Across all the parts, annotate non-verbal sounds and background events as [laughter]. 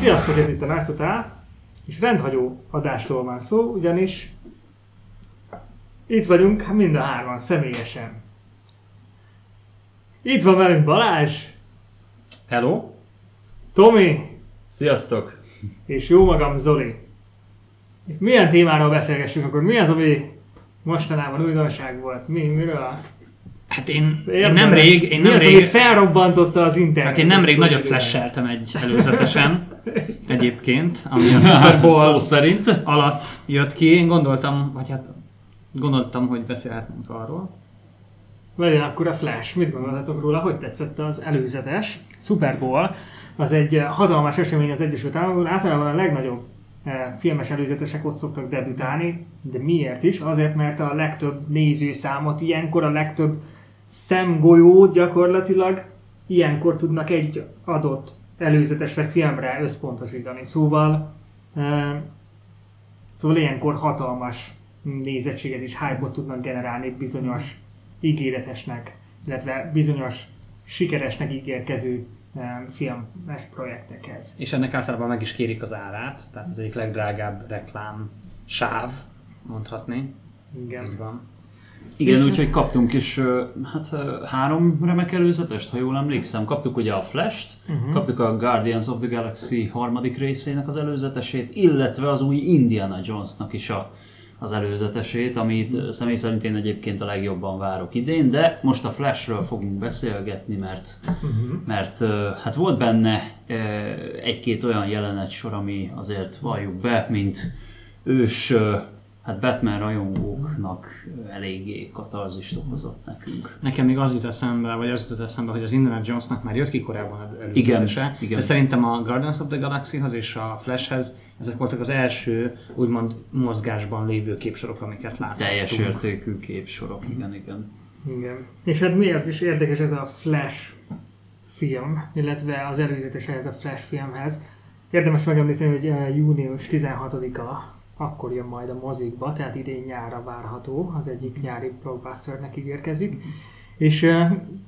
Sziasztok, ez itt a Nagy Totál, és rendhagyó adástól van szó, ugyanis itt vagyunk mind a hárman személyesen. Itt van velünk Balázs, Hello! Tomi Sziasztok! és jó magam Zoli. És milyen témáról beszélgessünk akkor? Mi az, ami mostanában újdonság volt? Mi, miről? Hát én, én nemrég, én Mi az, nemrég, felrobbantotta az internetet? hát én nemrég nagyot flasheltem egy előzetesen [laughs] egyébként, ami a Super Bowl [laughs] Szó szerint. alatt jött ki. Én gondoltam, vagy hát gondoltam, hogy beszélhetnénk arról. Legyen akkor a Flash. Mit gondoltatok róla? Hogy tetszett az előzetes Super Bowl? Az egy eh, hatalmas esemény az Egyesült Államokban. Általában a legnagyobb eh, filmes előzetesek ott szoktak debütálni, de miért is? Azért, mert a legtöbb nézőszámot ilyenkor, a legtöbb szemgolyót gyakorlatilag ilyenkor tudnak egy adott előzetesre, filmre összpontosítani. Szóval, szóval ilyenkor hatalmas nézettséget és hype tudnak generálni bizonyos ígéretesnek, illetve bizonyos sikeresnek ígérkező filmes projektekhez. És ennek általában meg is kérik az árát, tehát az egyik legdrágább reklám sáv, mondhatni. Igen. Így van. Igen, úgyhogy kaptunk is hát, három remek előzetest, ha jól emlékszem. Kaptuk ugye a Flash-t, Uh-huh. kaptuk a Guardians of the Galaxy harmadik részének az előzetesét, illetve az új Indiana Jonesnak is a, az előzetesét, amit ö, személy szerint én egyébként a legjobban várok idén, de most a Flashről fogunk beszélgetni, mert Uh-huh. mert hát volt benne egy-két olyan jelenet sor, ami azért valljuk be, mint ős hát Batman rajongóknak eléggé katarzist okozott nekünk. Nekem még az jut eszembe, vagy az jut eszembe, hogy az Indiana Jonesnak már jött ki korábban előzetese, Igen, igen. de szerintem a Guardians of the Galaxyhoz és a Flashhez ezek voltak az első, úgymond mozgásban lévő képsorok, amiket láttunk. Teljes értékű képsorok, igen, igen. Igen. És hát miért is érdekes ez a Flash film, illetve az előzetes ehhez a Flash filmhez. Érdemes megemlíteni, hogy eh, június 16-a akkor jön majd a mozikba, tehát idén nyára várható, az egyik nyári blockbusternek ígérkezik. És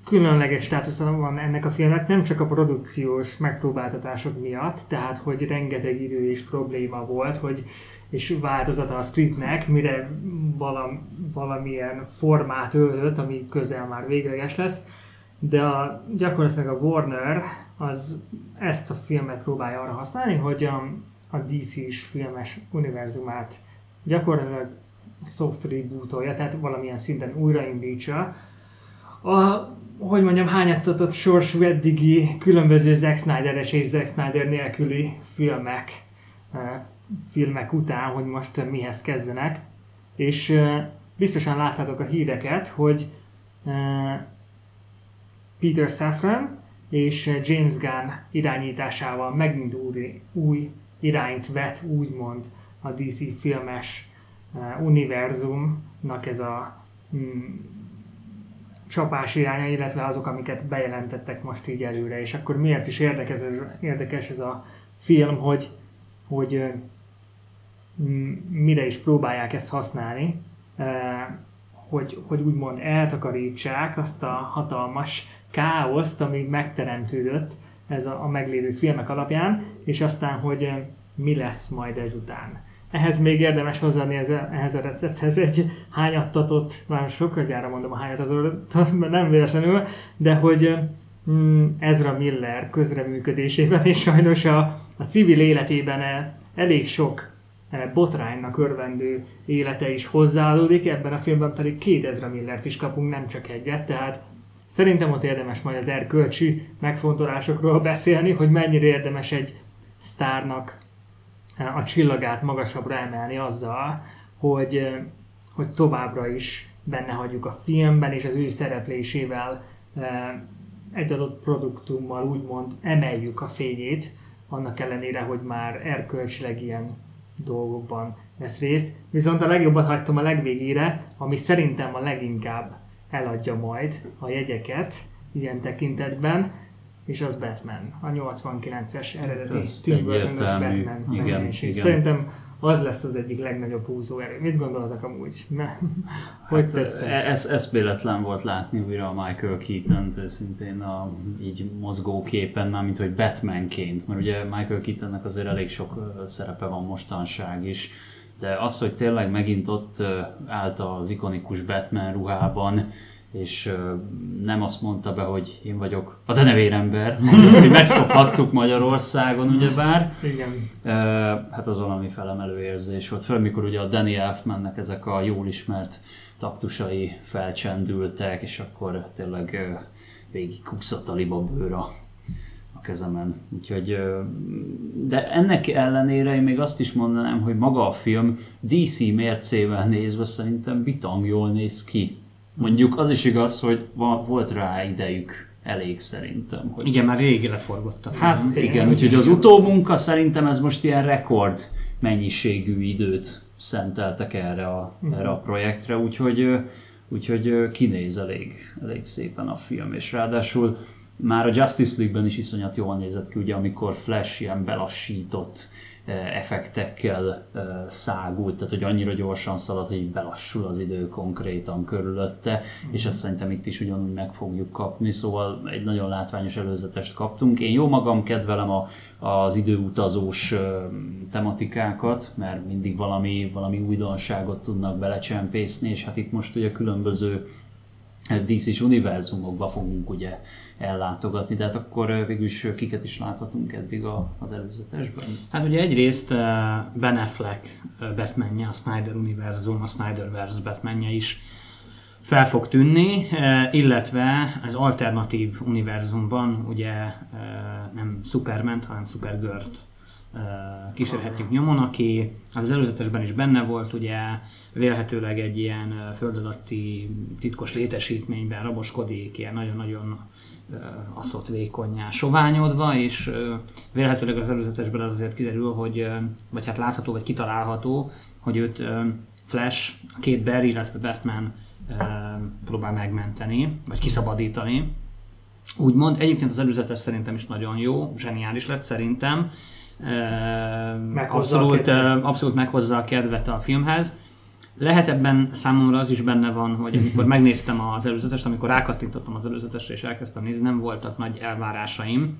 különleges státusza van ennek a filmnek, nem csak a produkciós megpróbáltatások miatt, tehát hogy rengeteg idő és probléma volt, hogy és változata a scriptnek, mire valam, valamilyen formát öltött, ami közel már végleges lesz, de a, gyakorlatilag a Warner az ezt a filmet próbálja arra használni, hogy a, a DC-s filmes univerzumát gyakorlatilag soft rebootolja, tehát valamilyen szinten újraindítsa. A, hogy mondjam, hányattatott sorsú eddigi különböző Zack Snyder-es és Zack Snyder nélküli filmek, eh, filmek után, hogy most mihez kezdenek. És eh, biztosan láttátok a híreket, hogy eh, Peter Safran és James Gunn irányításával megint új, új irányt vet, úgymond a DC filmes uh, univerzumnak ez a mm, csapás iránya, illetve azok, amiket bejelentettek most így előre. És akkor miért is érdekes ez, érdekes ez a film, hogy, hogy ö, mm, mire is próbálják ezt használni, uh, hogy, hogy úgymond eltakarítsák azt a hatalmas káoszt, ami megteremtődött ez a, a meglévő filmek alapján, és aztán, hogy mi lesz majd ezután. Ehhez még érdemes hozzáadni ez, ehhez a recepthez egy hányattatott, már sokkal gyára mondom a hányattatott, [laughs] nem véletlenül, de hogy mm, Ezra Miller közreműködésében és sajnos a, a civil életében elég sok botránynak örvendő élete is hozzáadódik, ebben a filmben pedig két Ezra Millert is kapunk, nem csak egyet, tehát szerintem ott érdemes majd az erkölcsi megfontolásokról beszélni, hogy mennyire érdemes egy sztárnak eh, a csillagát magasabbra emelni azzal, hogy, eh, hogy továbbra is benne hagyjuk a filmben, és az ő szereplésével eh, egy adott produktummal úgymond emeljük a fényét, annak ellenére, hogy már erkölcsileg ilyen dolgokban vesz részt. Viszont a legjobbat hagytam a legvégére, ami szerintem a leginkább eladja majd a jegyeket ilyen tekintetben, és az Batman, a 89-es eredeti Ez Tim. Batman Igen. És igen. Szerintem az lesz az egyik legnagyobb húzóerő. Mit gondoltak amúgy? Ne. [laughs] Hogy Hát, tetszett? e- ez, ez véletlen volt látni újra a Michael Keaton-t, őszintén a, így mozgóképen, már mint hogy Batmanként, mert ugye Michael Keatonnek azért elég sok szerepe van mostanság is, de az, hogy tényleg megint ott állt az ikonikus Batman ruhában, és nem azt mondta be, hogy én vagyok a denevérember, azt, hogy megszokhattuk Magyarországon [laughs] ugyebár, Igen. Hát az valami felemelő érzés volt, főleg mikor ugye a Danny Elfmannek ezek a jól ismert taktusai felcsendültek, és akkor tényleg végig kúszott a libabőr a, a kezemen. Úgyhogy, de ennek ellenére én még azt is mondanám, hogy maga a film DC mércével nézve szerintem bitang jól néz ki. Mondjuk az is igaz, hogy volt rá idejük elég szerintem. Hogy Igen, már régi leforgott a Hát film. igen, úgyhogy az utómunka szerintem ez most ilyen rekord mennyiségű időt szenteltek erre a, erre a projektre, úgyhogy, úgyhogy kinéz elég, elég szépen a film, és ráadásul már a Justice League-ben is iszonyat jól nézett ki, ugye amikor Flash ilyen belassított eh, effektekkel eh, szágult, tehát hogy annyira gyorsan szalad, hogy belassul az idő konkrétan körülötte, és ezt szerintem itt is ugyanúgy meg fogjuk kapni, szóval egy nagyon látványos előzetest kaptunk. Én jó magam kedvelem a, az időutazós eh, tematikákat, mert mindig valami, valami újdonságot tudnak belecsempészni, és hát itt most ugye különböző DC-s univerzumokba fogunk ugye ellátogatni, de hát akkor ö, végül is ö, kiket is láthatunk eddig a, az előzetesben. Hát ugye egyrészt uh, Ben Affleck Batmanje, a Snyder univerzum, a Snyderverse Batmanje is fel fog tűnni, illetve az alternatív univerzumban ugye nem superman hanem Supergirl-t kísérhetjük nyomon, aki az előzetesben is benne volt, ugye vélhetőleg egy ilyen föld alatti titkos létesítményben raboskodik, ilyen nagyon-nagyon aszott vékonyá soványodva, és vélhetőleg az előzetesben az azért kiderül, hogy, vagy hát látható, vagy kitalálható, hogy őt Flash, a két Barry, illetve Batman próbál megmenteni, vagy kiszabadítani. Úgymond, egyébként az előzetes szerintem is nagyon jó, zseniális lett szerintem. Meghozza Abszolút, abszolút meghozza a kedvet a filmhez. Lehet ebben számomra az is benne van, hogy amikor megnéztem az előzetest, amikor rákattintottam az előzetesre és elkezdtem nézni, nem voltak nagy elvárásaim.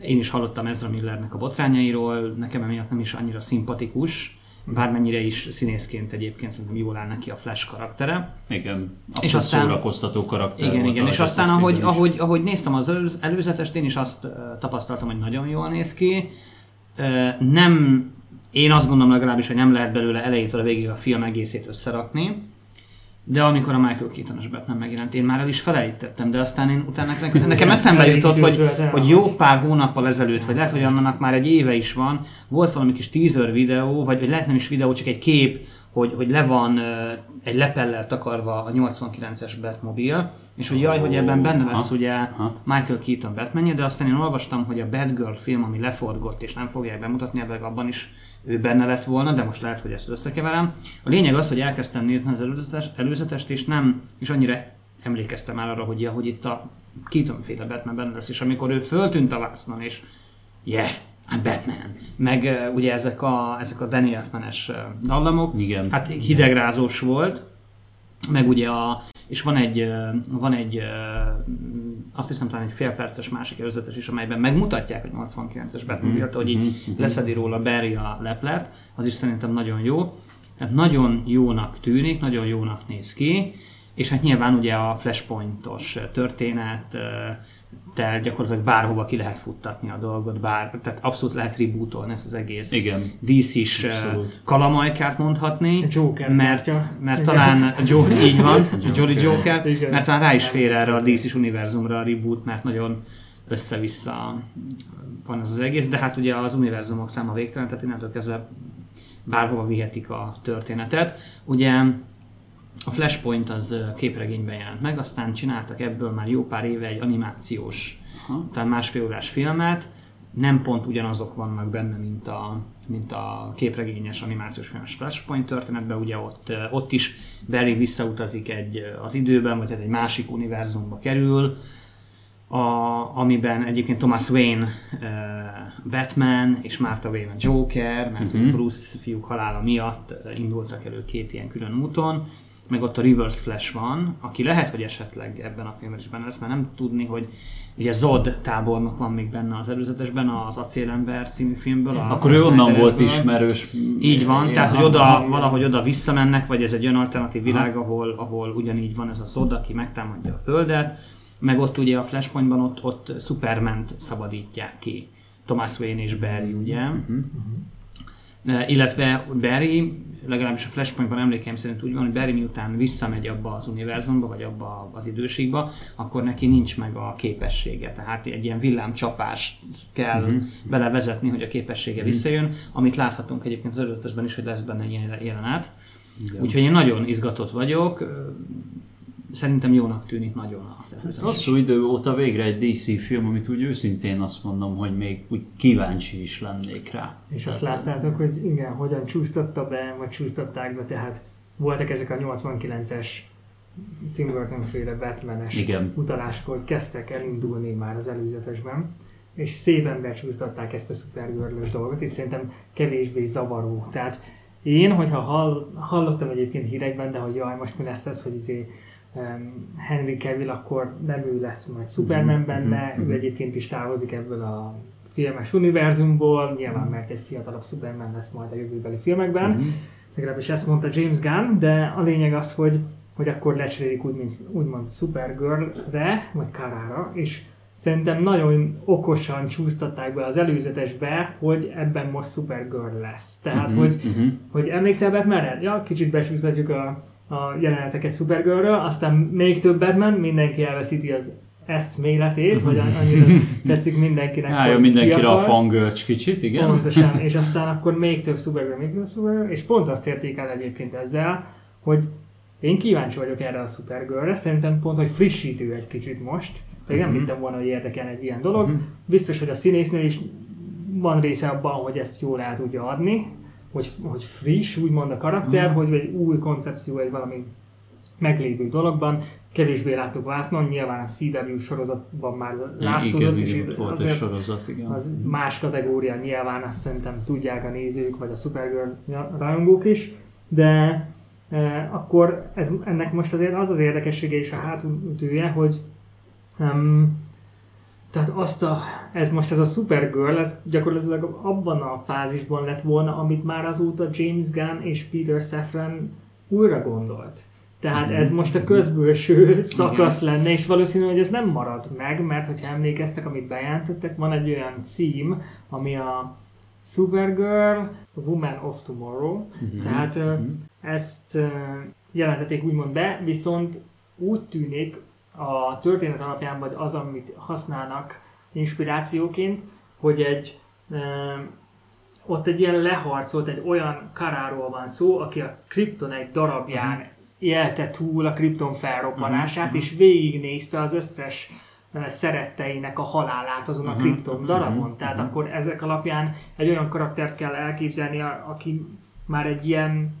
Én is hallottam Ezra Millernek a botrányairól, nekem emiatt nem is annyira szimpatikus, bármennyire is színészként egyébként szerintem jól áll neki a Flash karaktere. Igen, És aztán- szórakoztató karakter Igen, volt igen, és aztán ahogy, ahogy, ahogy néztem az előz- előzetest, én is azt tapasztaltam, hogy nagyon jól néz ki. Nem, én azt gondolom legalábbis, hogy nem lehet belőle elejétől a végig a film egészét összerakni. De amikor a Michael Keaton-os Batman megjelent, én már el is felejtettem, de aztán én utána nekem, [laughs] nekem eszembe jutott, hogy, hogy jó pár hónappal ezelőtt, vagy lehet, hogy annak már egy éve is van, volt valami kis teaser videó, vagy, vagy lehet nem is videó, csak egy kép, hogy, hogy le van egy lepellel takarva a 89-es Batmobile, és hogy jaj, hogy ebben benne lesz Aha. ugye Aha. Michael Keaton Batmanje, de aztán én olvastam, hogy a Batgirl film, ami leforgott és nem fogják bemutatni, ebben abban is ő benne lett volna, de most lehet, hogy ezt összekeverem. A lényeg az, hogy elkezdtem nézni az előzetes, előzetest, és nem is annyira emlékeztem már arra, hogy, ja, hogy itt a Keaton féle Batman benne lesz, és amikor ő föltűnt a vásznon, és yeah, I'm Batman. Meg uh, ugye ezek a, ezek a Danny Elfman-es uh, dallamok, Igen. hát hidegrázós volt, meg ugye a, és van egy, ö, van egy, azt hiszem talán egy félperces másik előzetes is, amelyben megmutatják, hogy 89-es Batmobile, hogy így leszedi róla Barry a leplet, az is szerintem nagyon jó. Tehát nagyon jónak tűnik, nagyon jónak néz ki, és hát nyilván ugye a Flashpointos történet, te gyakorlatilag bárhova ki lehet futtatni a dolgot, bár, tehát abszolút lehet rebootolni ezt az egész Igen. DC-s Abszolút. kalamajkát mondhatni, Joker mert, mert Igen. talán Joe, [laughs] így van, Jolly Joker, Igen. mert talán rá is fér erre a DC-s univerzumra a reboot, mert nagyon össze-vissza van ez az egész, de hát ugye az univerzumok száma végtelen, tehát innentől kezdve bárhova vihetik a történetet. Ugye a Flashpoint az képregényben jelent meg, aztán csináltak ebből már jó pár éve egy animációs, Aha. talán másfél órás filmet, nem pont ugyanazok vannak benne, mint a, mint a képregényes animációs filmes Flashpoint történetben, ugye ott, ott is Barry visszautazik egy, az időben, vagy hát egy másik univerzumba kerül, a, amiben egyébként Thomas Wayne uh, Batman és Martha Wayne a Joker, mert uh-huh. Bruce fiúk halála miatt indultak elő két ilyen külön úton, meg ott a Reverse Flash van, aki lehet, hogy esetleg ebben a filmben is benne lesz, mert nem tudni, hogy ugye Zod tábornok van még benne az előzetesben, az Acélember című filmből. Akkor ő onnan volt ismerős. Így van, tehát hogy oda, valahogy oda visszamennek, vagy ez egy olyan alternatív világ, ahol, ahol ugyanígy van ez a Zod, aki megtámadja a Földet, meg ott ugye a Flashpointban ott, ott superman szabadítják ki. Thomas Wayne és Barry, ugye? Uh-huh. Uh, illetve Barry, legalábbis a Flashpointban emlékeim szerint úgy van, hogy Barry miután visszamegy abba az univerzumba, vagy abba az időségbe, akkor neki nincs meg a képessége. Tehát egy ilyen villámcsapást kell uh-huh. belevezetni, hogy a képessége uh-huh. visszajön, amit láthatunk egyébként az előzetesben is, hogy lesz benne ilyen jelenet. Úgyhogy én nagyon izgatott vagyok szerintem jónak tűnik nagyon az Ez hosszú idő óta végre egy DC film, amit úgy őszintén azt mondom, hogy még úgy kíváncsi is lennék rá. És azt láttátok, hogy igen, hogyan csúsztatta be, vagy csúsztatták be, tehát voltak ezek a 89-es Tim Burton féle Batman-es igen. utalások, hogy kezdtek elindulni már az előzetesben, és szépen becsúsztatták ezt a szupergörlös dolgot, és szerintem kevésbé zavaró. Tehát én, hogyha hall, hallottam egyébként hírekben, de hogy jaj, most mi lesz ez, hogy izé Henry Cavill, akkor nem ő lesz majd Superman mhm, benne, mm-hmm. ő egyébként is távozik ebből a filmes univerzumból, nyilván mert egy fiatalabb Superman lesz majd a jövőbeli filmekben, mm-hmm. legalábbis ezt mondta James Gunn, de a lényeg az, hogy, hogy akkor lecserélik úgy, mint, úgymond Supergirl-re, vagy Karára, és szerintem nagyon okosan csúsztatták be az előzetesbe, hogy ebben most Supergirl lesz. Tehát, mm-hmm. hogy, mm-hmm. hogy emlékszel Batmanre? Ja, kicsit becsúsztatjuk a a jeleneteket Supergirlről, aztán még több Batman, mindenki elveszíti az eszméletét, vagy [laughs] annyira tetszik mindenkinek. Álljon mindenkire a fangörcs kicsit, igen. Pontosan, [laughs] és aztán akkor még több Supergirl, még több Supergirl, és pont azt érték el egyébként ezzel, hogy én kíváncsi vagyok erre a Supergirlre, szerintem pont, hogy frissítő egy kicsit most, pedig nem uh-huh. hittem volna, hogy érdekel egy ilyen dolog. Uh-huh. Biztos, hogy a színésznél is van része abban, hogy ezt jól el tudja adni, hogy, hogy friss, úgymond a karakter, mm. hogy egy új koncepció egy valami meglévő dologban, kevésbé látok vásznon, nyilván a CW sorozatban már látszódott, igen, igen, volt egy sorozat, igen. Az más kategória, nyilván azt szerintem tudják a nézők, vagy a Supergirl rajongók is, de e, akkor ez, ennek most azért az az érdekessége és a hátulütője, hogy um, tehát azt a, ez most ez a Supergirl, ez gyakorlatilag abban a fázisban lett volna, amit már azóta James Gunn és Peter Safran újra gondolt. Tehát ez mhm. most a közbőső szakasz Igen. lenne, és valószínű, hogy ez nem marad meg, mert hogyha emlékeztek, amit bejelentettek, van egy olyan cím, ami a Supergirl, Woman of Tomorrow. Uh-huh. Tehát uh-huh. ezt jelentették úgymond be, viszont úgy tűnik, a történet alapján, vagy az, amit használnak inspirációként, hogy egy ott egy ilyen leharcolt, egy olyan karáról van szó, aki a Krypton egy darabján uh-huh. élte túl a Krypton felrobbanását, uh-huh. és végignézte az összes szeretteinek a halálát azon a Krypton darabon. Uh-huh. Tehát uh-huh. akkor ezek alapján egy olyan karaktert kell elképzelni, aki már egy ilyen,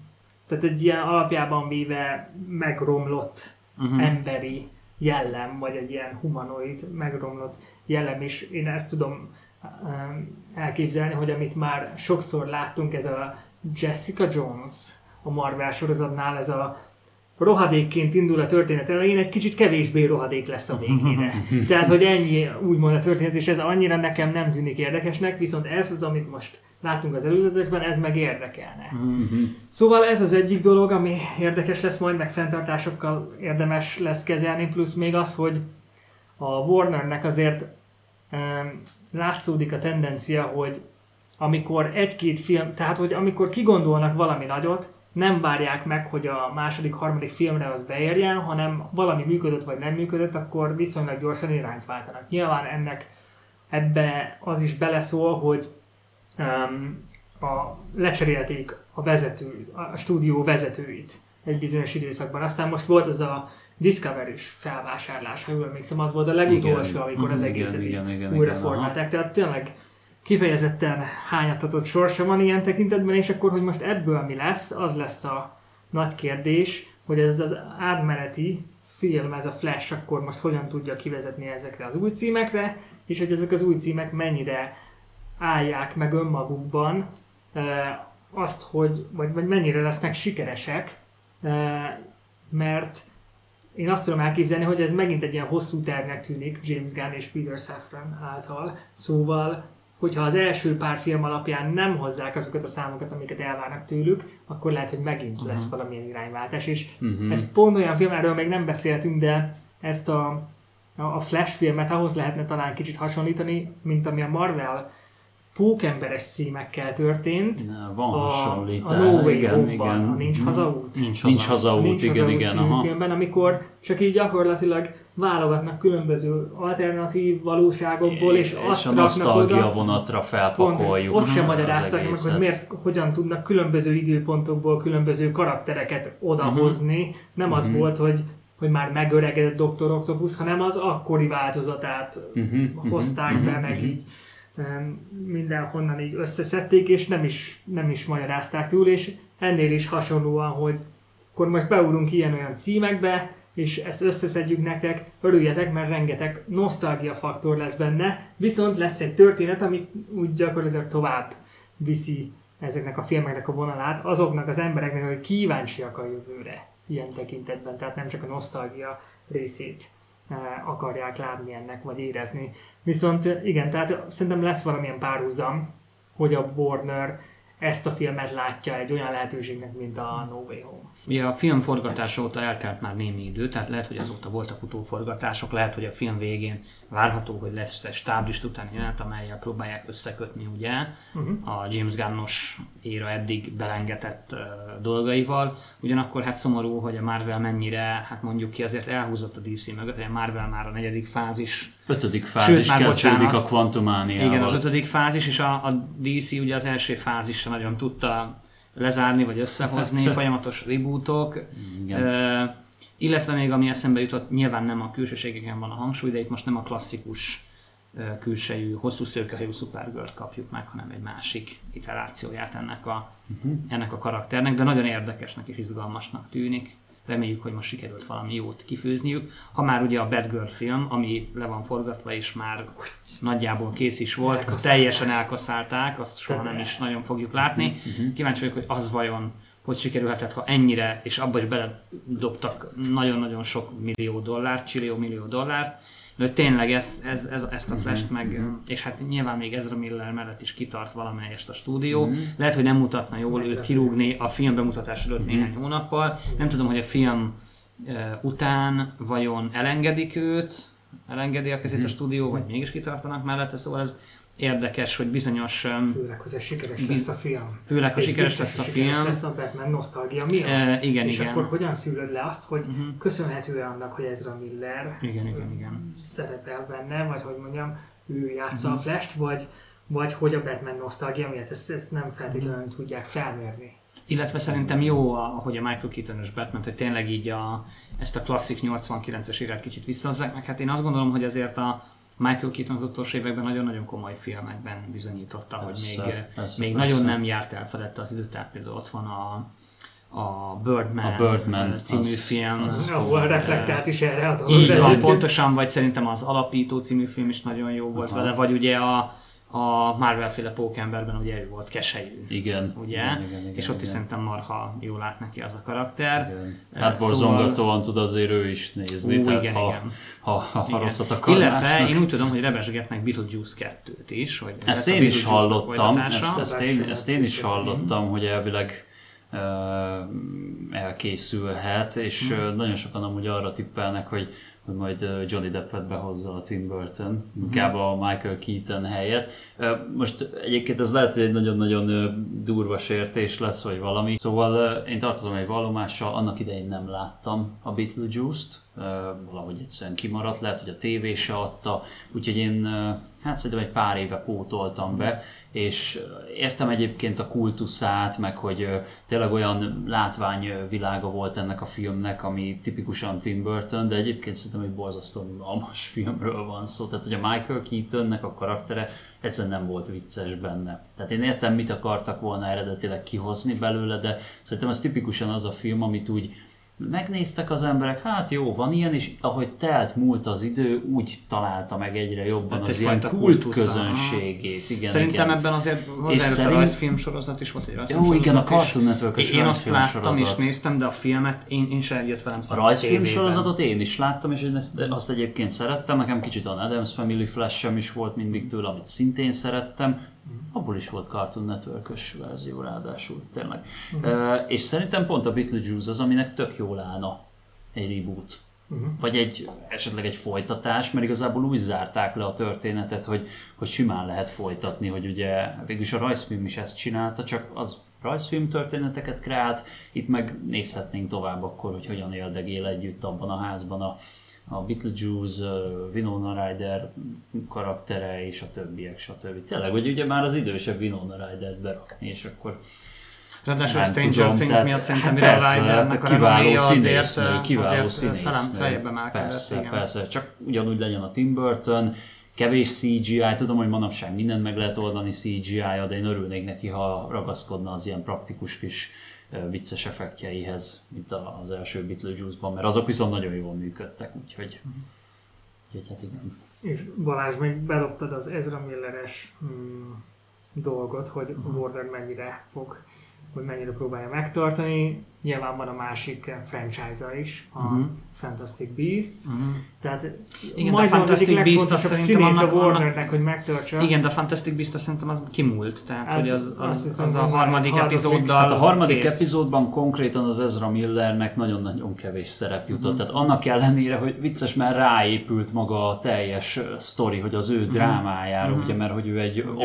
tehát egy ilyen alapjában véve megromlott uh-huh. emberi jellem, vagy egy ilyen humanoid, megromlott jellem, és én ezt tudom um, elképzelni, hogy amit már sokszor láttunk, ez a Jessica Jones a Marvel sorozatnál, ez a rohadékként indul a történet elején, egy kicsit kevésbé rohadék lesz a végére. [laughs] Tehát, hogy ennyi úgymond a történet, és ez annyira nekem nem tűnik érdekesnek, viszont ez az, amit most látunk az előzetesben, ez meg érdekelne. Uh-huh. Szóval ez az egyik dolog, ami érdekes lesz majd, meg fenntartásokkal érdemes lesz kezelni, plusz még az, hogy a Warnernek azért látszódik a tendencia, hogy amikor egy-két film, tehát hogy amikor kigondolnak valami nagyot, nem várják meg, hogy a második, harmadik filmre az beérjen, hanem valami működött vagy nem működött, akkor viszonylag gyorsan irányt váltanak. Nyilván ennek ebbe az is beleszól, hogy um, a, lecserélték a vezető, a stúdió vezetőit egy bizonyos időszakban. Aztán most volt az a Discovery-s felvásárlás, ha jól emlékszem, az volt a legutolsó, amikor az egészet igen, igen, újra igen, formálták. Tehát tényleg kifejezetten hányatatott sorsa van ilyen tekintetben, és akkor, hogy most ebből mi lesz, az lesz a nagy kérdés, hogy ez az átmeneti film, ez a Flash, akkor most hogyan tudja kivezetni ezekre az új címekre, és hogy ezek az új címek mennyire állják meg önmagukban azt, hogy, vagy, vagy mennyire lesznek sikeresek, mert én azt tudom elképzelni, hogy ez megint egy ilyen hosszú tervnek tűnik James Gunn és Peter Safran által. Szóval, hogyha az első pár film alapján nem hozzák azokat a számokat, amiket elvárnak tőlük, akkor lehet, hogy megint uh-huh. lesz valamilyen irányváltás. És uh-huh. ez pont olyan film, erről még nem beszéltünk, de ezt a, a Flash filmet ahhoz lehetne talán kicsit hasonlítani, mint ami a Marvel pókemberes címekkel történt. Na, van a, hasonlítás. A No Way igen, Home-ban, igen. a Nincs Hazaút. Nincs, nincs Hazaút, nincs igen, hazaút igen. Aha. filmben, amikor csak így gyakorlatilag válogatnak különböző alternatív valóságokból, és, és azt a raknak oda. vonatra felpakoljuk. Pont, ott sem magyarázták meg, hogy miért, hogyan tudnak különböző időpontokból különböző karaktereket odahozni. Uh-huh. Nem az uh-huh. volt, hogy hogy már megöregedett Dr. Octopus, hanem az akkori változatát uh-huh, hozták uh-huh, be, meg uh-huh. így mindenhonnan így összeszedték, és nem is, nem is magyarázták túl, és ennél is hasonlóan, hogy akkor most beúrunk ilyen-olyan címekbe, és ezt összeszedjük nektek, örüljetek, mert rengeteg nosztalgia faktor lesz benne, viszont lesz egy történet, ami úgy gyakorlatilag tovább viszi ezeknek a filmeknek a vonalát, azoknak az embereknek, hogy kíváncsiak a jövőre ilyen tekintetben, tehát nem csak a nosztalgia részét akarják látni ennek, vagy érezni. Viszont igen, tehát szerintem lesz valamilyen párhuzam, hogy a Warner ezt a filmet látja egy olyan lehetőségnek, mint a No Way Home. Ugye a film forgatása óta eltelt már némi idő, tehát lehet, hogy azóta voltak utóforgatások, lehet, hogy a film végén várható, hogy lesz egy stáblist utáni jelenet, amelyel próbálják összekötni ugye uh-huh. a James Gunnos éra eddig belengetett uh, dolgaival. Ugyanakkor hát szomorú, hogy a Marvel mennyire, hát mondjuk ki azért elhúzott a DC mögött, hogy a Marvel már a negyedik fázis. Ötödik fázis Sőt, már kezdődik a Quantumania. Igen, az ötödik fázis, és a, a DC ugye az első fázisra nagyon tudta lezárni, vagy összehozni, hát, folyamatos rebootok. Igen. Uh, illetve még ami eszembe jutott, nyilván nem a külsőségeken van a hangsúly, de itt most nem a klasszikus külsejű, hosszú szőkehajú Supergirl kapjuk meg, hanem egy másik iterációját ennek a, uh-huh. ennek a karakternek, de nagyon érdekesnek és izgalmasnak tűnik. Reméljük, hogy most sikerült valami jót kifőzniük. Ha már ugye a Bad Girl film, ami le van forgatva és már nagyjából kész is volt, azt teljesen elkaszálták, azt soha nem is nagyon fogjuk látni. Uh-huh. Kíváncsi vagyok, hogy az vajon hogy sikerülhetett, ha ennyire, és abba is beledobtak nagyon-nagyon sok millió dollárt, csillió millió dollárt, de hogy tényleg ez, ez, ez, ezt a flash meg, uh-huh. és hát nyilván még Ezra Miller mellett is kitart valamelyest a stúdió. Uh-huh. Lehet, hogy nem mutatna jól őt kirúgni a film bemutatás előtt uh-huh. néhány hónappal. Nem tudom, hogy a film uh, után vajon elengedik őt, elengedi a kezét a stúdió, vagy mégis kitartanak mellette, szóval ez érdekes, hogy bizonyos... Főleg, hogy sikeres biz... lesz a film. Főleg, ha sikeres lesz a film. Sikeres lesz a Batman nosztalgia miatt. E, igen, és igen. akkor hogyan szűröd le azt, hogy uh-huh. köszönhetően annak, hogy Ezra Miller igen, igen, igen. szerepel benne, vagy hogy mondjam, ő játsza uh-huh. a Flash-t, vagy, vagy hogy a Batman nosztalgia miatt ezt, ezt nem feltétlenül uh-huh. tudják felmérni. Illetve szerintem jó, hogy a Michael Keaton-ös Batman, hogy tényleg így a, ezt a klasszik 89-es évet kicsit visszahozzák, meg hát én azt gondolom, hogy azért a, Michael Keaton az utolsó években nagyon-nagyon komoly filmekben bizonyította, persze, hogy még, persze, még persze. nagyon nem járt elfeledte az időt, tehát például ott van a, a Birdman, a Birdman című az, film. Az, ahol reflektált is erre a Így van, pontosan, vagy szerintem az Alapító című film is nagyon jó volt Aha. vele, vagy ugye a a Marvel-féle pókemberben ugye ő volt keselyű. Igen. Ugye? Igen, igen, igen, és ott igen. is szerintem marha jól lát neki az a karakter. Igen. Hát borzongatóan szóval... tud azért ő is nézni, Ú, tehát igen, ha, igen. ha, ha, ha rosszat akar Illetve én úgy tudom, hogy rebesgetnek Beetlejuice 2-t is. Hogy ezt én is hallottam, ezt, ezt, én, ezt én is hallottam, hogy elvileg uh, elkészülhet, és uh, nagyon sokan amúgy arra tippelnek, hogy hogy majd Johnny Deppet behozza a Tim Burton, inkább a Michael Keaton helyett. Most egyébként ez lehet, hogy egy nagyon-nagyon durva sértés lesz, vagy valami. Szóval én tartozom egy vallomással, annak idején nem láttam a Beetlejuice-t, valahogy egyszerűen kimaradt, lehet, hogy a tévé se adta, úgyhogy én hát szerintem egy pár éve pótoltam be, és értem egyébként a kultuszát, meg hogy tényleg olyan látványvilága volt ennek a filmnek, ami tipikusan Tim Burton, de egyébként szerintem egy borzasztó almas filmről van szó, tehát hogy a Michael Keatonnek a karaktere egyszerűen nem volt vicces benne. Tehát én értem, mit akartak volna eredetileg kihozni belőle, de szerintem ez tipikusan az a film, amit úgy megnéztek az emberek, hát jó, van ilyen, és ahogy telt múlt az idő, úgy találta meg egyre jobban Hát az ilyen kult közönségét. Igen, Szerintem igen. ebben azért hozzájött a szerint- rajzfilm sorozat is volt egy rajzfilm Jó, igen, a. Cartoon Network-ös Én azt láttam és néztem, de a filmet én, én sem jött velem A rajzfilm sorozatot én is láttam, és én ezt, azt egyébként szerettem. Nekem kicsit a Adams Family Flash sem is volt mindig tőle, amit szintén szerettem. Abból is volt Cartoon Network-ös verzió ráadásul, tényleg. Uh, és szerintem pont a Beetlejuice az, aminek tök jól állna egy reboot. Mhm. Vagy egy, esetleg egy folytatás, mert igazából úgy zárták le a történetet, hogy, hogy simán lehet folytatni, hogy ugye végülis a rajzfilm is ezt csinálta, csak az rajzfilm történeteket kreált, itt meg nézhetnénk tovább akkor, hogy hogyan éldegél együtt abban a házban a, a Beetlejuice, Winona Ryder karaktere és a többiek, stb. Tényleg, hogy ugye már az idősebb Winona Ryder-t berakni, és akkor Ráadásul a Stranger tudom, Things tehát- miatt szerintem hát Winona persze, Rydernek a hát kiváló renoméja azért, színésznő, kiváló színésznő. felem emelkedett. Persze, igen. persze, csak ugyanúgy legyen a Tim Burton, kevés CGI, tudom, hogy manapság mindent meg lehet oldani CGI-ja, de én örülnék neki, ha ragaszkodna az ilyen praktikus kis vicces effektjeihez, mint az első Beetlejuice-ban, mert azok viszont nagyon jól működtek, úgyhogy, úgyhogy hát igen. És Balázs, még bedobtad az Ezra Milleres mm, dolgot, hogy Warner mennyire fog, hogy mennyire próbálja megtartani. Nyilván van a másik franchise-a is, a Mhm. Fantastic Beasts. Mhm. Tehát Igen, de a majdnem az Fantastic Beast azt szerintem a annak- annak- Warnernek, hogy megtartsa. Igen, de a Fantastic Beast azt szerintem az kimúlt, tehát Az- hogy az, az, hiszem, az a harmadik harmadik- epizóddal Hát a harmadik kész. epizódban konkrétan az Ezra Millernek nagyon-nagyon kevés szerep jutott. Mhm. Tehát annak ellenére, hogy vicces, mert ráépült maga a teljes sztori, hogy az ő drámájára, ugye, mert hogy ő egy a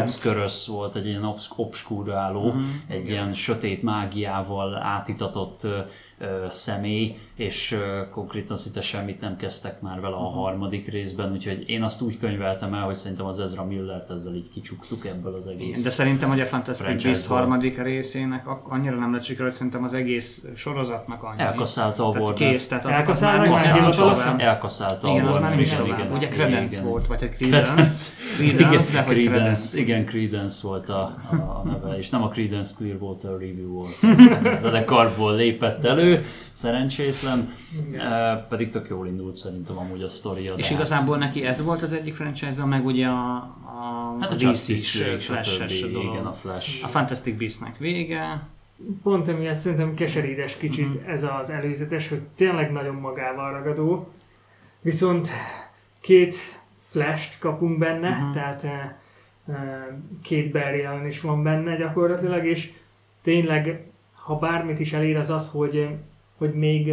obszkörös volt, egy ilyen obsz, obskuráló, Mhm. egy ilyen sötét mágiával átitatott ö, ö, személy, és konkrétan szinte semmit nem kezdtek már vele Mhm. a harmadik részben, úgyhogy én azt úgy könyveltem el, hogy szerintem az Ezra Millert ezzel így kicsuktuk ebből az egész. De szerintem, hogy a Fantastic. Beast harmadik részének annyira nem lett sikerült, szerintem az egész sorozatnak annyi. Elkaszálta a tehát Warner. kész, tehát az, az Elkaszálták már hivatalosan? tovább. Elkaszálta Igen, a az már nem is tovább. Ugye Credence igen. volt, vagy egy Credence. Credence. Igen, Credence, de hogy Credence, Credence. igen, Credence volt a, a, a neve, és nem a Credence Clearwater Review volt. [laughs] Ez a karból lépett elő, szerencsétlen, eh, pedig tök jól indult szerintem amúgy a sztoria. És igazából neki ez volt az egyik franchise meg ugye a, a, hát a DC Justice is flash-es dolog. Igen, a Flash. A Fantastic Beastnek vége, Pont emiatt szerintem keserítes kicsit Mhm. ez az előzetes, hogy tényleg nagyon magával ragadó. Viszont két flash kapunk benne, Mhm. tehát eh, eh, két Barry Allen is van benne gyakorlatilag, és tényleg, ha bármit is elér, az az, hogy, hogy még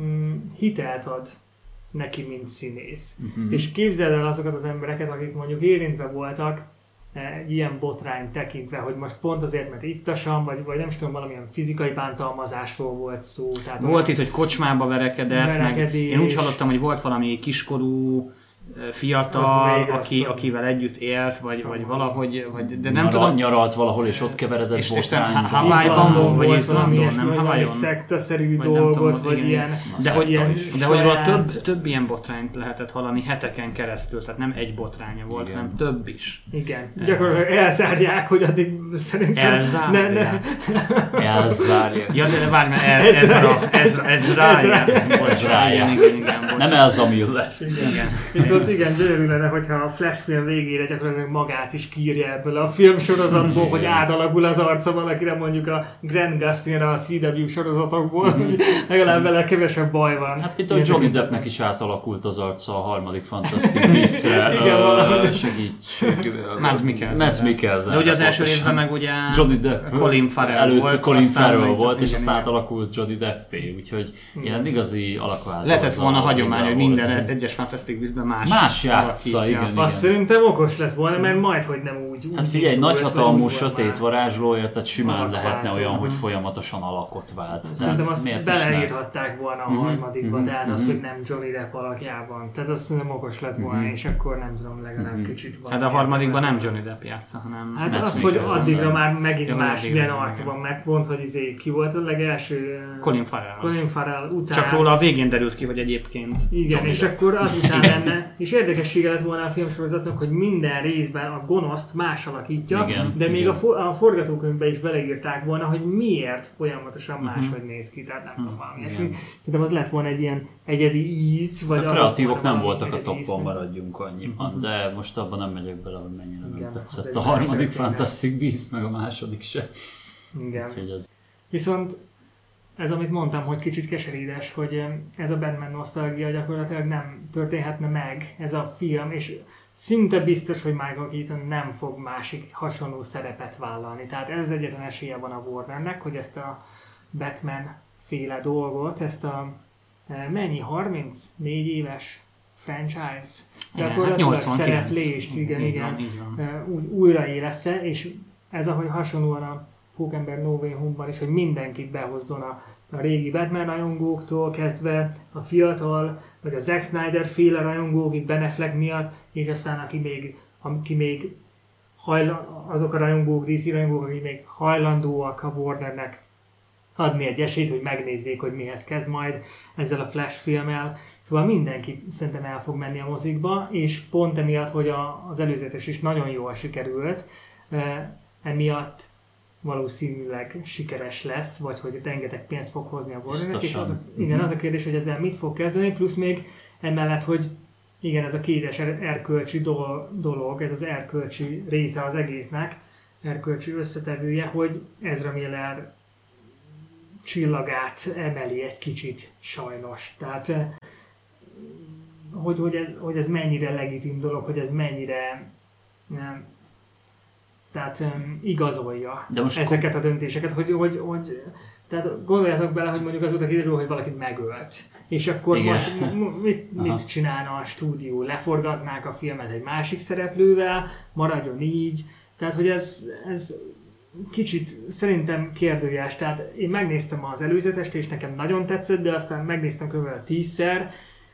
mm, hitelt ad neki, mint színész. Mhm. És képzeld el azokat az embereket, akik mondjuk érintve voltak eh, egy ilyen botrány tekintve, hogy most pont azért, mert ittasan, vagy, vagy nem is tudom, valamilyen fizikai bántalmazásról volt szó. Tehát Volt itt, hogy kocsmába verekedett, meg én úgy hallottam, hogy volt valami kiskorú fiatal, aki, akivel együtt élt, vagy, vagy valahogy, vagy, de nem Nyara, tudom, Nyaralt valahol, és ott keveredett És- és. Ha- Hawaii-ban vagy Izlandon, nem Hawaii-on? szektaszerű Vagy nem dolgot, tudom, vagy ilyen... de hogy, ilyen de hogy róla több, több ilyen botrányt lehetett hallani heteken keresztül, tehát nem egy botránya volt, Igen. hanem több is. Igen, gyakorlatilag elzárják, hogy addig szerintem... Elzárják. Ne, ne, Elzárja. Ja, de várj, mert ez, ez, rá, ez, ez rája. Bocs, rája. igen, igen, igen, bocs. Nem Elza Miller. Igen. Viszont igen, gyönyörű lenne, hogyha a Flash film végére gyakorlatilag magát is kírja ebből a filmsorozatból, hogy átalakul az arca valakire, mondjuk a Grant Gustin a CW sorozatokból, hogy legalább vele kevesebb baj van. Hát ahogy Johnny Deppnek is átalakult az arca a harmadik Fantastic [laughs] valahogy. Segíts. Mads Mikkelsen. Mads Mikkelsen. De ugye az első pontosan. részben meg ugye Johnny Depp. Colin Farrell Előtt volt, Colin Farrell volt, és aztán igen. átalakult Johnny Deppé, úgyhogy ilyen igazi alakváltozó. Lehetett volna hagyomány, hogy minden egyes Fantastic Beastben más Más játsza, alakítja. igen. Azt szerintem okos lett volna, mert majd, hogy nem úgy. úgy Hát figyelj, vagy úgy sötét varázslója, tehát simán Alakváltó. lehetne olyan, hogy Mhm. folyamatosan alakot vált. Szerintem azt miért beleírhatták volna a Mhm, harmadikba, mhm, tehát az, mhm. hogy nem Johnny Depp alakjában. Tehát azt szerintem okos lett volna, és akkor nem tudom, legalább kicsit van. Hát a harmadikban nem Johnny Depp játsza, hanem Hát az, hogy addigra már megint más addigra, milyen igen. arc van, meg pont, hogy izé, ki volt a legelső? Colin Farrell. Colin Farrell után. Csak róla a végén derült ki, hogy egyébként Igen, és akkor azután lenne, és érdekessége lett volna a filmsorozatnak, hogy minden részben a gonoszt más alakítja, Igen, de még igen. a, for, a forgatókönyvbe is beleírták volna, hogy miért folyamatosan máshogy néz ki, tehát nem tudom, valami ilyesmi. Szerintem az lett volna egy ilyen egyedi íz, vagy a kreatívok nem voltak a íz, nem? maradjunk annyiban, de most abban nem megyek bele, hogy mennyire Igen, nem tetszett a harmadik. Fantastic Beast, meg a második se. Igen. Úgyhogy az Viszont ez, amit mondtam, hogy kicsit keserídes, hogy ez a Batman nosztalgia gyakorlatilag nem történhetne meg, ez a film, és szinte biztos, hogy Michael Keaton nem fog másik hasonló szerepet vállalni. Tehát ez egyetlen esélye van a Warnernek, hogy ezt a Batman féle dolgot, ezt a eh, mennyi, 34 éves franchise Igen, hát gyakorlatilag 89. szereplést, igen, igen, van. eh, úgy újraélesz-e, és ez ahogy hasonlóan a Pókember No Way Home-ban is, hogy mindenkit behozzon a, a régi Batman rajongóktól kezdve a fiatal, vagy a Zack Snyder féle rajongók itt Ben Affleck miatt, és aztán aki még, aki még hajla, azok a rajongók, DC rajongók, akik még hajlandóak a Warnernek adni egy esélyt, hogy megnézzék, hogy mihez kezd majd ezzel a Flash filmmel. Szóval mindenki szerintem el fog menni a mozikba, és pont emiatt, hogy a, az előzetes is nagyon jól sikerült, eh, emiatt valószínűleg sikeres lesz, vagy hogy rengeteg pénzt fog hozni a Warnernek, és az a, igen, Mhm. az a kérdés, hogy ezzel mit fog kezdeni, plusz még emellett, hogy igen, ez a kétes er- erkölcsi do- dolog, ez az erkölcsi része az egésznek, erkölcsi összetevője, hogy Ezra Miller csillagát emeli egy kicsit sajnos. Tehát eh, hogy, hogy, ez, hogy ez mennyire legitim dolog, hogy ez mennyire nem, tehát igazolja De most ezeket a döntéseket, hogy, hogy, hogy tehát gondoljatok bele, hogy mondjuk azóta kiderül, hogy valakit megölt. És akkor Igen. most mit, mit csinálna a stúdió? Leforgatnák a filmet egy másik szereplővel, maradjon így. Tehát, hogy ez, ez kicsit szerintem kérdőjes. Tehát én megnéztem az előzetest, és nekem nagyon tetszett, de aztán megnéztem kb. tízszer,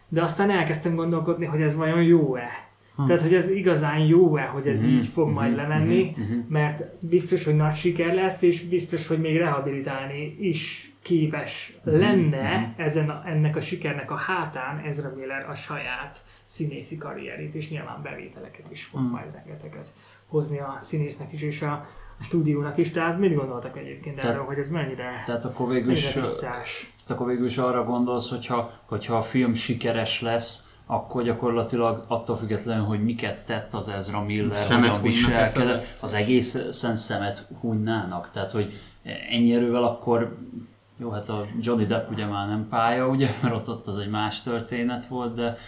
de aztán elkezdtem gondolkodni, hogy ez vajon jó-e. Hm. Tehát, hogy ez igazán jó-e, hogy ez Mhm, így fog majd mhm, lemenni, mhm, mhm. mert biztos, hogy nagy siker lesz, és biztos, hogy még rehabilitálni is képes Mhm, lenne ezen a, ennek a sikernek a hátán Ezra Miller a saját színészi karrierét, és nyilván bevételeket is fog Mhm. majd rengeteget hozni a színésznek is, és a, a stúdiónak is. Tehát mit gondoltak egyébként Tehát- erről, hogy ez mennyire, Tehát akkor végül is, tehát akkor végül is arra gondolsz, hogyha, hogyha a film sikeres lesz, akkor gyakorlatilag attól függetlenül, hogy miket tett az Ezra Miller, Szemet hogyan viselkedett, az egészen szemet hunynának. Tehát, hogy ennyi erővel akkor jó, hát a Johnny Depp ugye már nem pálya, ugye, [laughs] mert ott, ott az egy más történet volt, de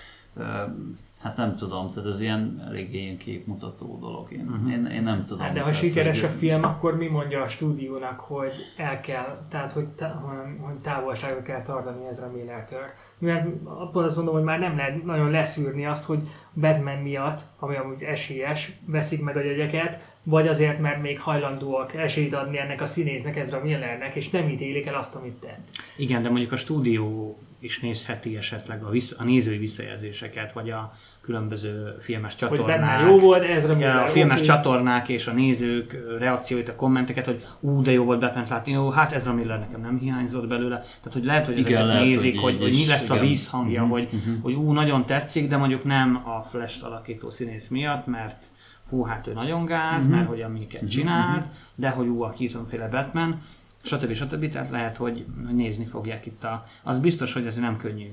hát nem tudom, tehát ez ilyen eléggé ilyen képmutató dolog. Én, Mhm. én, én nem tudom. Hát de ha tehát, sikeres hogy- a film, akkor mi mondja a stúdiónak, hogy el kell, tehát hogy, tá- hogy- távolságot kell tartani Ezra Millertől? Mert pont azt mondom, hogy már nem lehet nagyon leszűrni azt, hogy Batman miatt, ami amúgy esélyes, veszik meg a jegyeket, vagy azért, mert még hajlandóak esélyt adni ennek a színésznek, Ezra Millernek, és nem ítélik el azt, amit tett. Igen, de mondjuk a stúdió is nézheti esetleg a, vissza, a nézői visszajelzéseket, vagy a különböző filmes Hogy csatornák. Batman jó volt, Ja, a filmes oké. csatornák és a nézők reakcióit, a kommenteket, hogy ú, de jó volt Batman látni, jó, hát Ezra Miller nekem nem hiányzott belőle. Tehát, hogy lehet, hogy Igen, ezeket lehet, nézik, hogy hogy, hogy, mi lesz a igen. vízhangja, Mhm, hogy, mhm. hogy ú, nagyon tetszik, de mondjuk nem a Flash alakító színész miatt, mert hú, hát ő nagyon gáz, Mhm. mert hogy amiket csinált, de hogy ú, a Keaton-féle Batman, stb. stb. Tehát lehet, hogy hogy nézni fogják itt a... Az biztos, hogy ez nem könnyű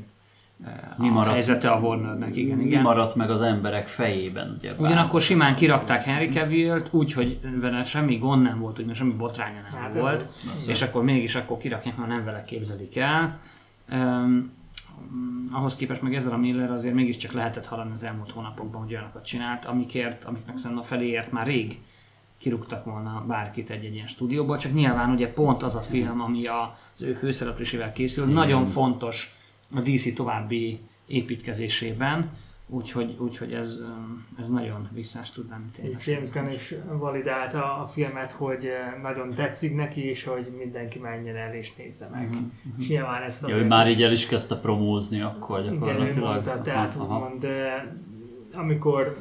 Mi a maradt? helyzete a Warnernek, igen, Mi igen. maradt meg az emberek fejében, ugye? Ugyanakkor simán kirakták Henry Cavill-t, úgy, hogy vele semmi gond nem volt, úgy, semmi botránya nem Hát ez volt, az. és akkor mégis akkor kirakják, mert nem vele képzelik el. Um, ahhoz képest meg ezzel a Miller azért mégiscsak lehetett hallani az elmúlt hónapokban, hogy olyanokat csinált, amikért, amiknek szerintem a feléért már rég kirúgtak volna bárkit egy, egy ilyen stúdióból, csak nyilván ugye pont az a film, ami a, az ő főszereplésével készül, nagyon fontos a DC további építkezésében, úgyhogy, úgyhogy ez, um, ez nagyon visszás tud lenni tényleg. James is validálta a filmet, hogy eh, nagyon tetszik neki, és hogy mindenki menjen el és nézze meg. Mhm, És nyilván ezt Ja, hogy már így el is kezdte promózni akkor Igen, ő gyakorlatilag. mondta, tehát Aha, aha. úgymond, eh, amikor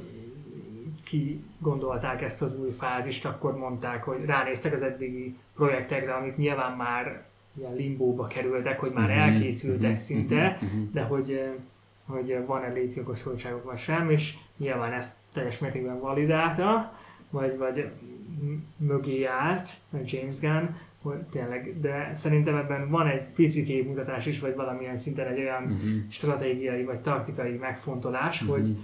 ki gondolták ezt az új fázist, akkor mondták, hogy ránéztek az eddigi projektekre, amik nyilván már ilyen limbóba kerültek, hogy már Mhm, elkészültek mhm, szinte, mhm, de hogy, eh, hogy van-e létjogosultságok vagy sem, és nyilván ezt teljes mértékben validálta, vagy, vagy mögé állt James Gunn, hogy tényleg, de szerintem ebben van egy pici képmutatás is, vagy valamilyen szinten egy olyan Mhm. stratégiai vagy taktikai megfontolás, Mhm. hogy,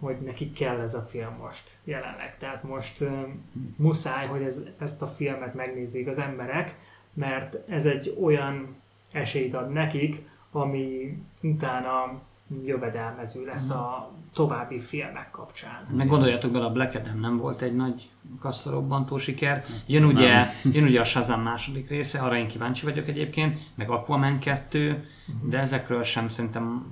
hogy neki kell ez a film most jelenleg. Tehát most um, muszáj, hogy ez, ezt a filmet megnézzék az emberek, mert ez egy olyan esélyt ad nekik, ami utána jövedelmező lesz a további filmek kapcsán. Meg gondoljatok bele, a Black Adam nem volt egy nagy kasszarobbantó siker. Jön ugye, jön ugye a Shazam második része, arra én kíváncsi vagyok egyébként, meg Aquaman 2, de ezekről sem szerintem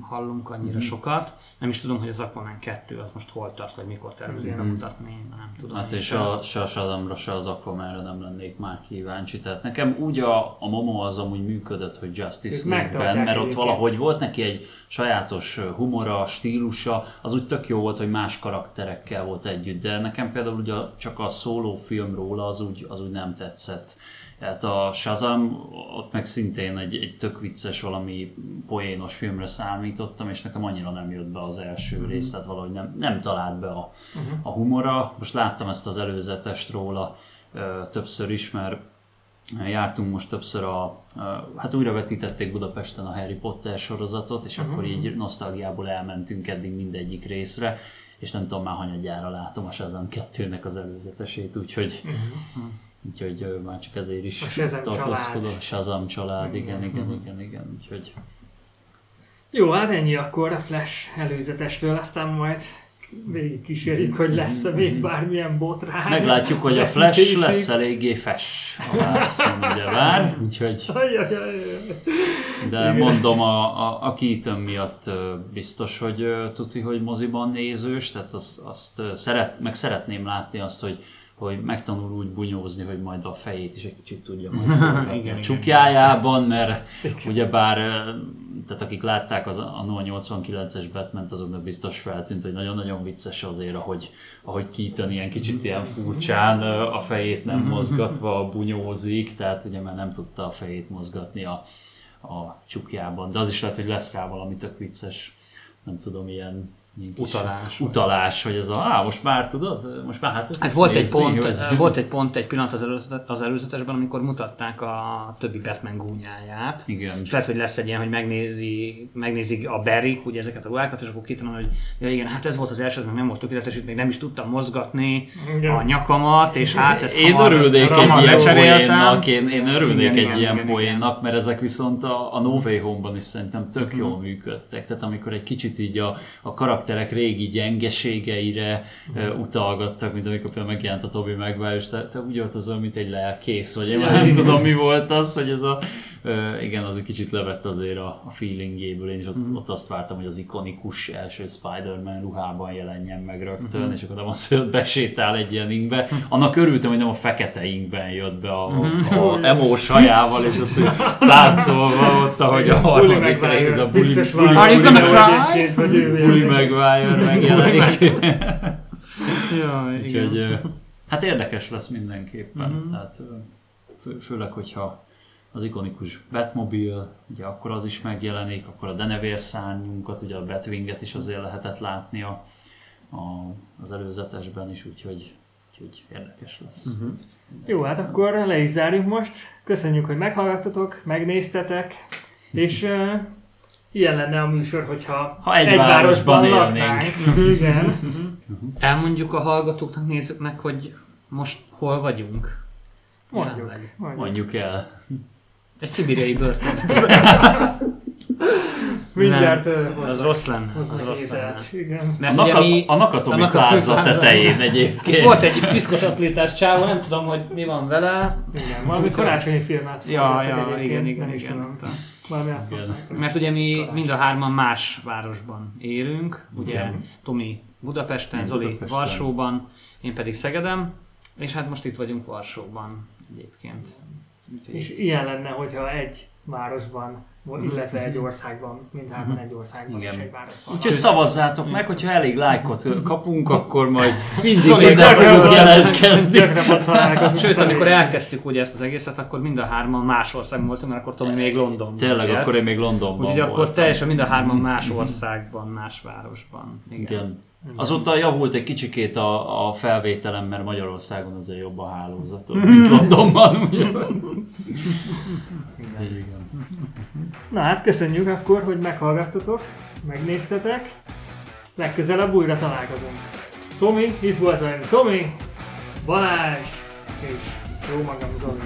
hallunk annyira sokat. Nem is tudom, hogy az Aquaman 2 az most hol tart, vagy mikor tervezik bemutatni, nem tudom. Hát és a, se a Shazamra, se az Aquamanra nem lennék már kíváncsi. Tehát nekem úgy a, a Momo az amúgy működött, hogy Justice League-ben, mert ott valahogy volt neki egy sajátos humora, stílusa, az úgy tök jó volt, hogy más karakterekkel volt együtt, de nekem például ugye csak a szóló film róla az úgy, az úgy nem tetszett. Hát a Shazam, ott meg szintén egy, egy tök vicces, valami poénos filmre számítottam, és nekem annyira nem jött be az első Mhm. mm-hmm. rész, tehát valahogy nem, nem talált be a, uh-huh. a humora. Most láttam ezt az előzetest róla ö, többször is, mert jártunk most többször a, hát újra vetítették Budapesten a Harry Potter sorozatot, és akkor így nosztalgiából elmentünk eddig mindegyik részre, és nem tudom már hanyadjára látom a Shazam 2-nek az előzetesét, úgyhogy Úgyhogy már csak ezért is tartózkodom. Shazam család, igen, Igen. igen, igen, igen. Úgyhogy Jó, hát ennyi akkor a Flash előzetesről, aztán majd végig kísérjük, hogy lesz-e még bármilyen botrány. meglátjuk, hogy a Flash lesz eléggé fes a vászon, ugye vár. [laughs] Úgyhogy, de mondom, a, a, a Keaton miatt biztos, hogy tuti, hogy moziban nézős, tehát azt, azt szeret, meg szeretném látni azt, hogy hogy megtanul úgy bunyózni, hogy majd a fejét is egy kicsit tudja [laughs] majd Igen, a igen. csukjájában, mert ugyebár, ö, tehát akik látták az a 89-es batman azoknak biztos feltűnt, hogy nagyon-nagyon vicces azért, ahogy, ahogy Keaton ilyen kicsit ilyen furcsán a fejét nem [laughs] mozgatva bunyózik, tehát ugye már nem tudta a fejét mozgatni a, a csukjában, de az is lehet, hogy lesz rá valami tök vicces, nem tudom, ilyen Utalás. Utalás, hogy ez a, á, most már tudod, most már hát Hát volt egy, nézni, pont, hogy- volt egy pont, egy pillanat az, előzetes, az előzetesben, amikor mutatták a többi Batman gúnyáját. Igen. És lehet, hogy lesz egy ilyen, hogy megnézi, megnézik a Berik, ugye ezeket a ruhákat, és akkor kitanom, hogy ja igen, hát ez volt az első, ez meg nem volt tökéletes, itt még nem is tudtam mozgatni Igen. a nyakamat, és hát ezt Én hamar- örülnék ezt egy hamar ilyen poénnak, én, én örülnék Igen, egy igen, ilyen igen, igen. poénnak, mert ezek viszont a, a No Way Home-ban is szerintem tök jól működtek. Tehát amikor egy kicsit így a, a karakterek régi gyengeségeire uh, utalgattak, mint amikor például megjelent a Toby Maguire, és te, te úgy volt az olyan, mint egy lelkész, vagy én már nem tudom mi volt az, hogy ez a, igen, az egy kicsit levett azért a, a feelingjéből, én is ott, ott azt vártam, hogy az ikonikus első Spider-Man ruhában jelenjen meg rögtön, és akkor nem az, hogy besétál egy ilyen inkbe. Annak örültem, hogy nem a fekete inkben jött be a, a, a emós hajával, és úgy táncolva ott, ahogy a harmadik rész, a Bully, biztos Bully, van. Are you gonna Bully, try? Egyébként, hogy ő Bully ilyen- Maguire megjelenik. [laughs] Jaj, igen. Úgyhogy ö, hát érdekes lesz mindenképpen. Tehát ö, fő, főleg, hogyha az ikonikus Batmobile, ugye akkor az is megjelenik, akkor a Denevér szárnyunkat, ugye a Batwinget is azért lehetett látni a, a, az előzetesben is, úgyhogy, úgyhogy érdekes lesz. Uh-huh. Jó, hát akkor le is zárjuk most. Köszönjük, hogy meghallgattatok, megnéztetek, és uh, ilyen lenne a műsor, hogyha Ha egy városban élnénk. laknánk. [laughs] Igen. Elmondjuk a hallgatóknak, nézőknek, hogy most hol vagyunk. Mondjuk. Mondjuk. Mondjuk el. Egy szibériai börtön. [laughs] Mindjárt Nem, az rossz lenne. Az hoznak rossz lenne. ételt. Igen. A, Mert ugye Naka, mi, a Nakatomi a Nakatomi pláza tetején egyébként. volt egy piszkos atlétás csávó, nem tudom, hogy mi van vele. Igen, valami karácsonyi filmet Ja, ja, igen, igen, igen. tudom. Valami azt. Mert ugye mi mind a hárman más városban élünk, ugye Igen. Tomi Budapesten, Én Zoli Budapesten. Varsóban, én pedig Szegedem, és hát most itt vagyunk Varsóban egyébként. Úgyhogy És ilyen lenne, hogyha egy városban illetve egy országban, mindhárman egy országban Igen. és egy városban. Úgyhogy szavazzátok meg, hogyha elég lájkot kapunk, akkor majd [laughs] mindig Szóval ide fogunk jelentkezni. [laughs] Sőt, Szóval amikor elkezdtük ugye ezt az egészet, akkor mind a hárman más országban voltunk, mert akkor Tomi még Londonban Tényleg, élt. akkor én még Londonban Úgyhogy akkor teljesen mind a hárman más országban, más városban. Igen. Igen. Azóta javult egy kicsikét a, a felvételem, mert Magyarországon azért jobb a hálózat, [laughs] mint Londonban. ugye? Igen. Na hát köszönjük akkor, hogy meghallgattatok, megnéztetek. Legközelebb újra találkozunk. Tomi, itt volt velünk Tomi, Balázs és jó magam Zoli.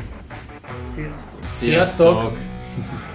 Sziasztok! Sziasztok! Sziasztok!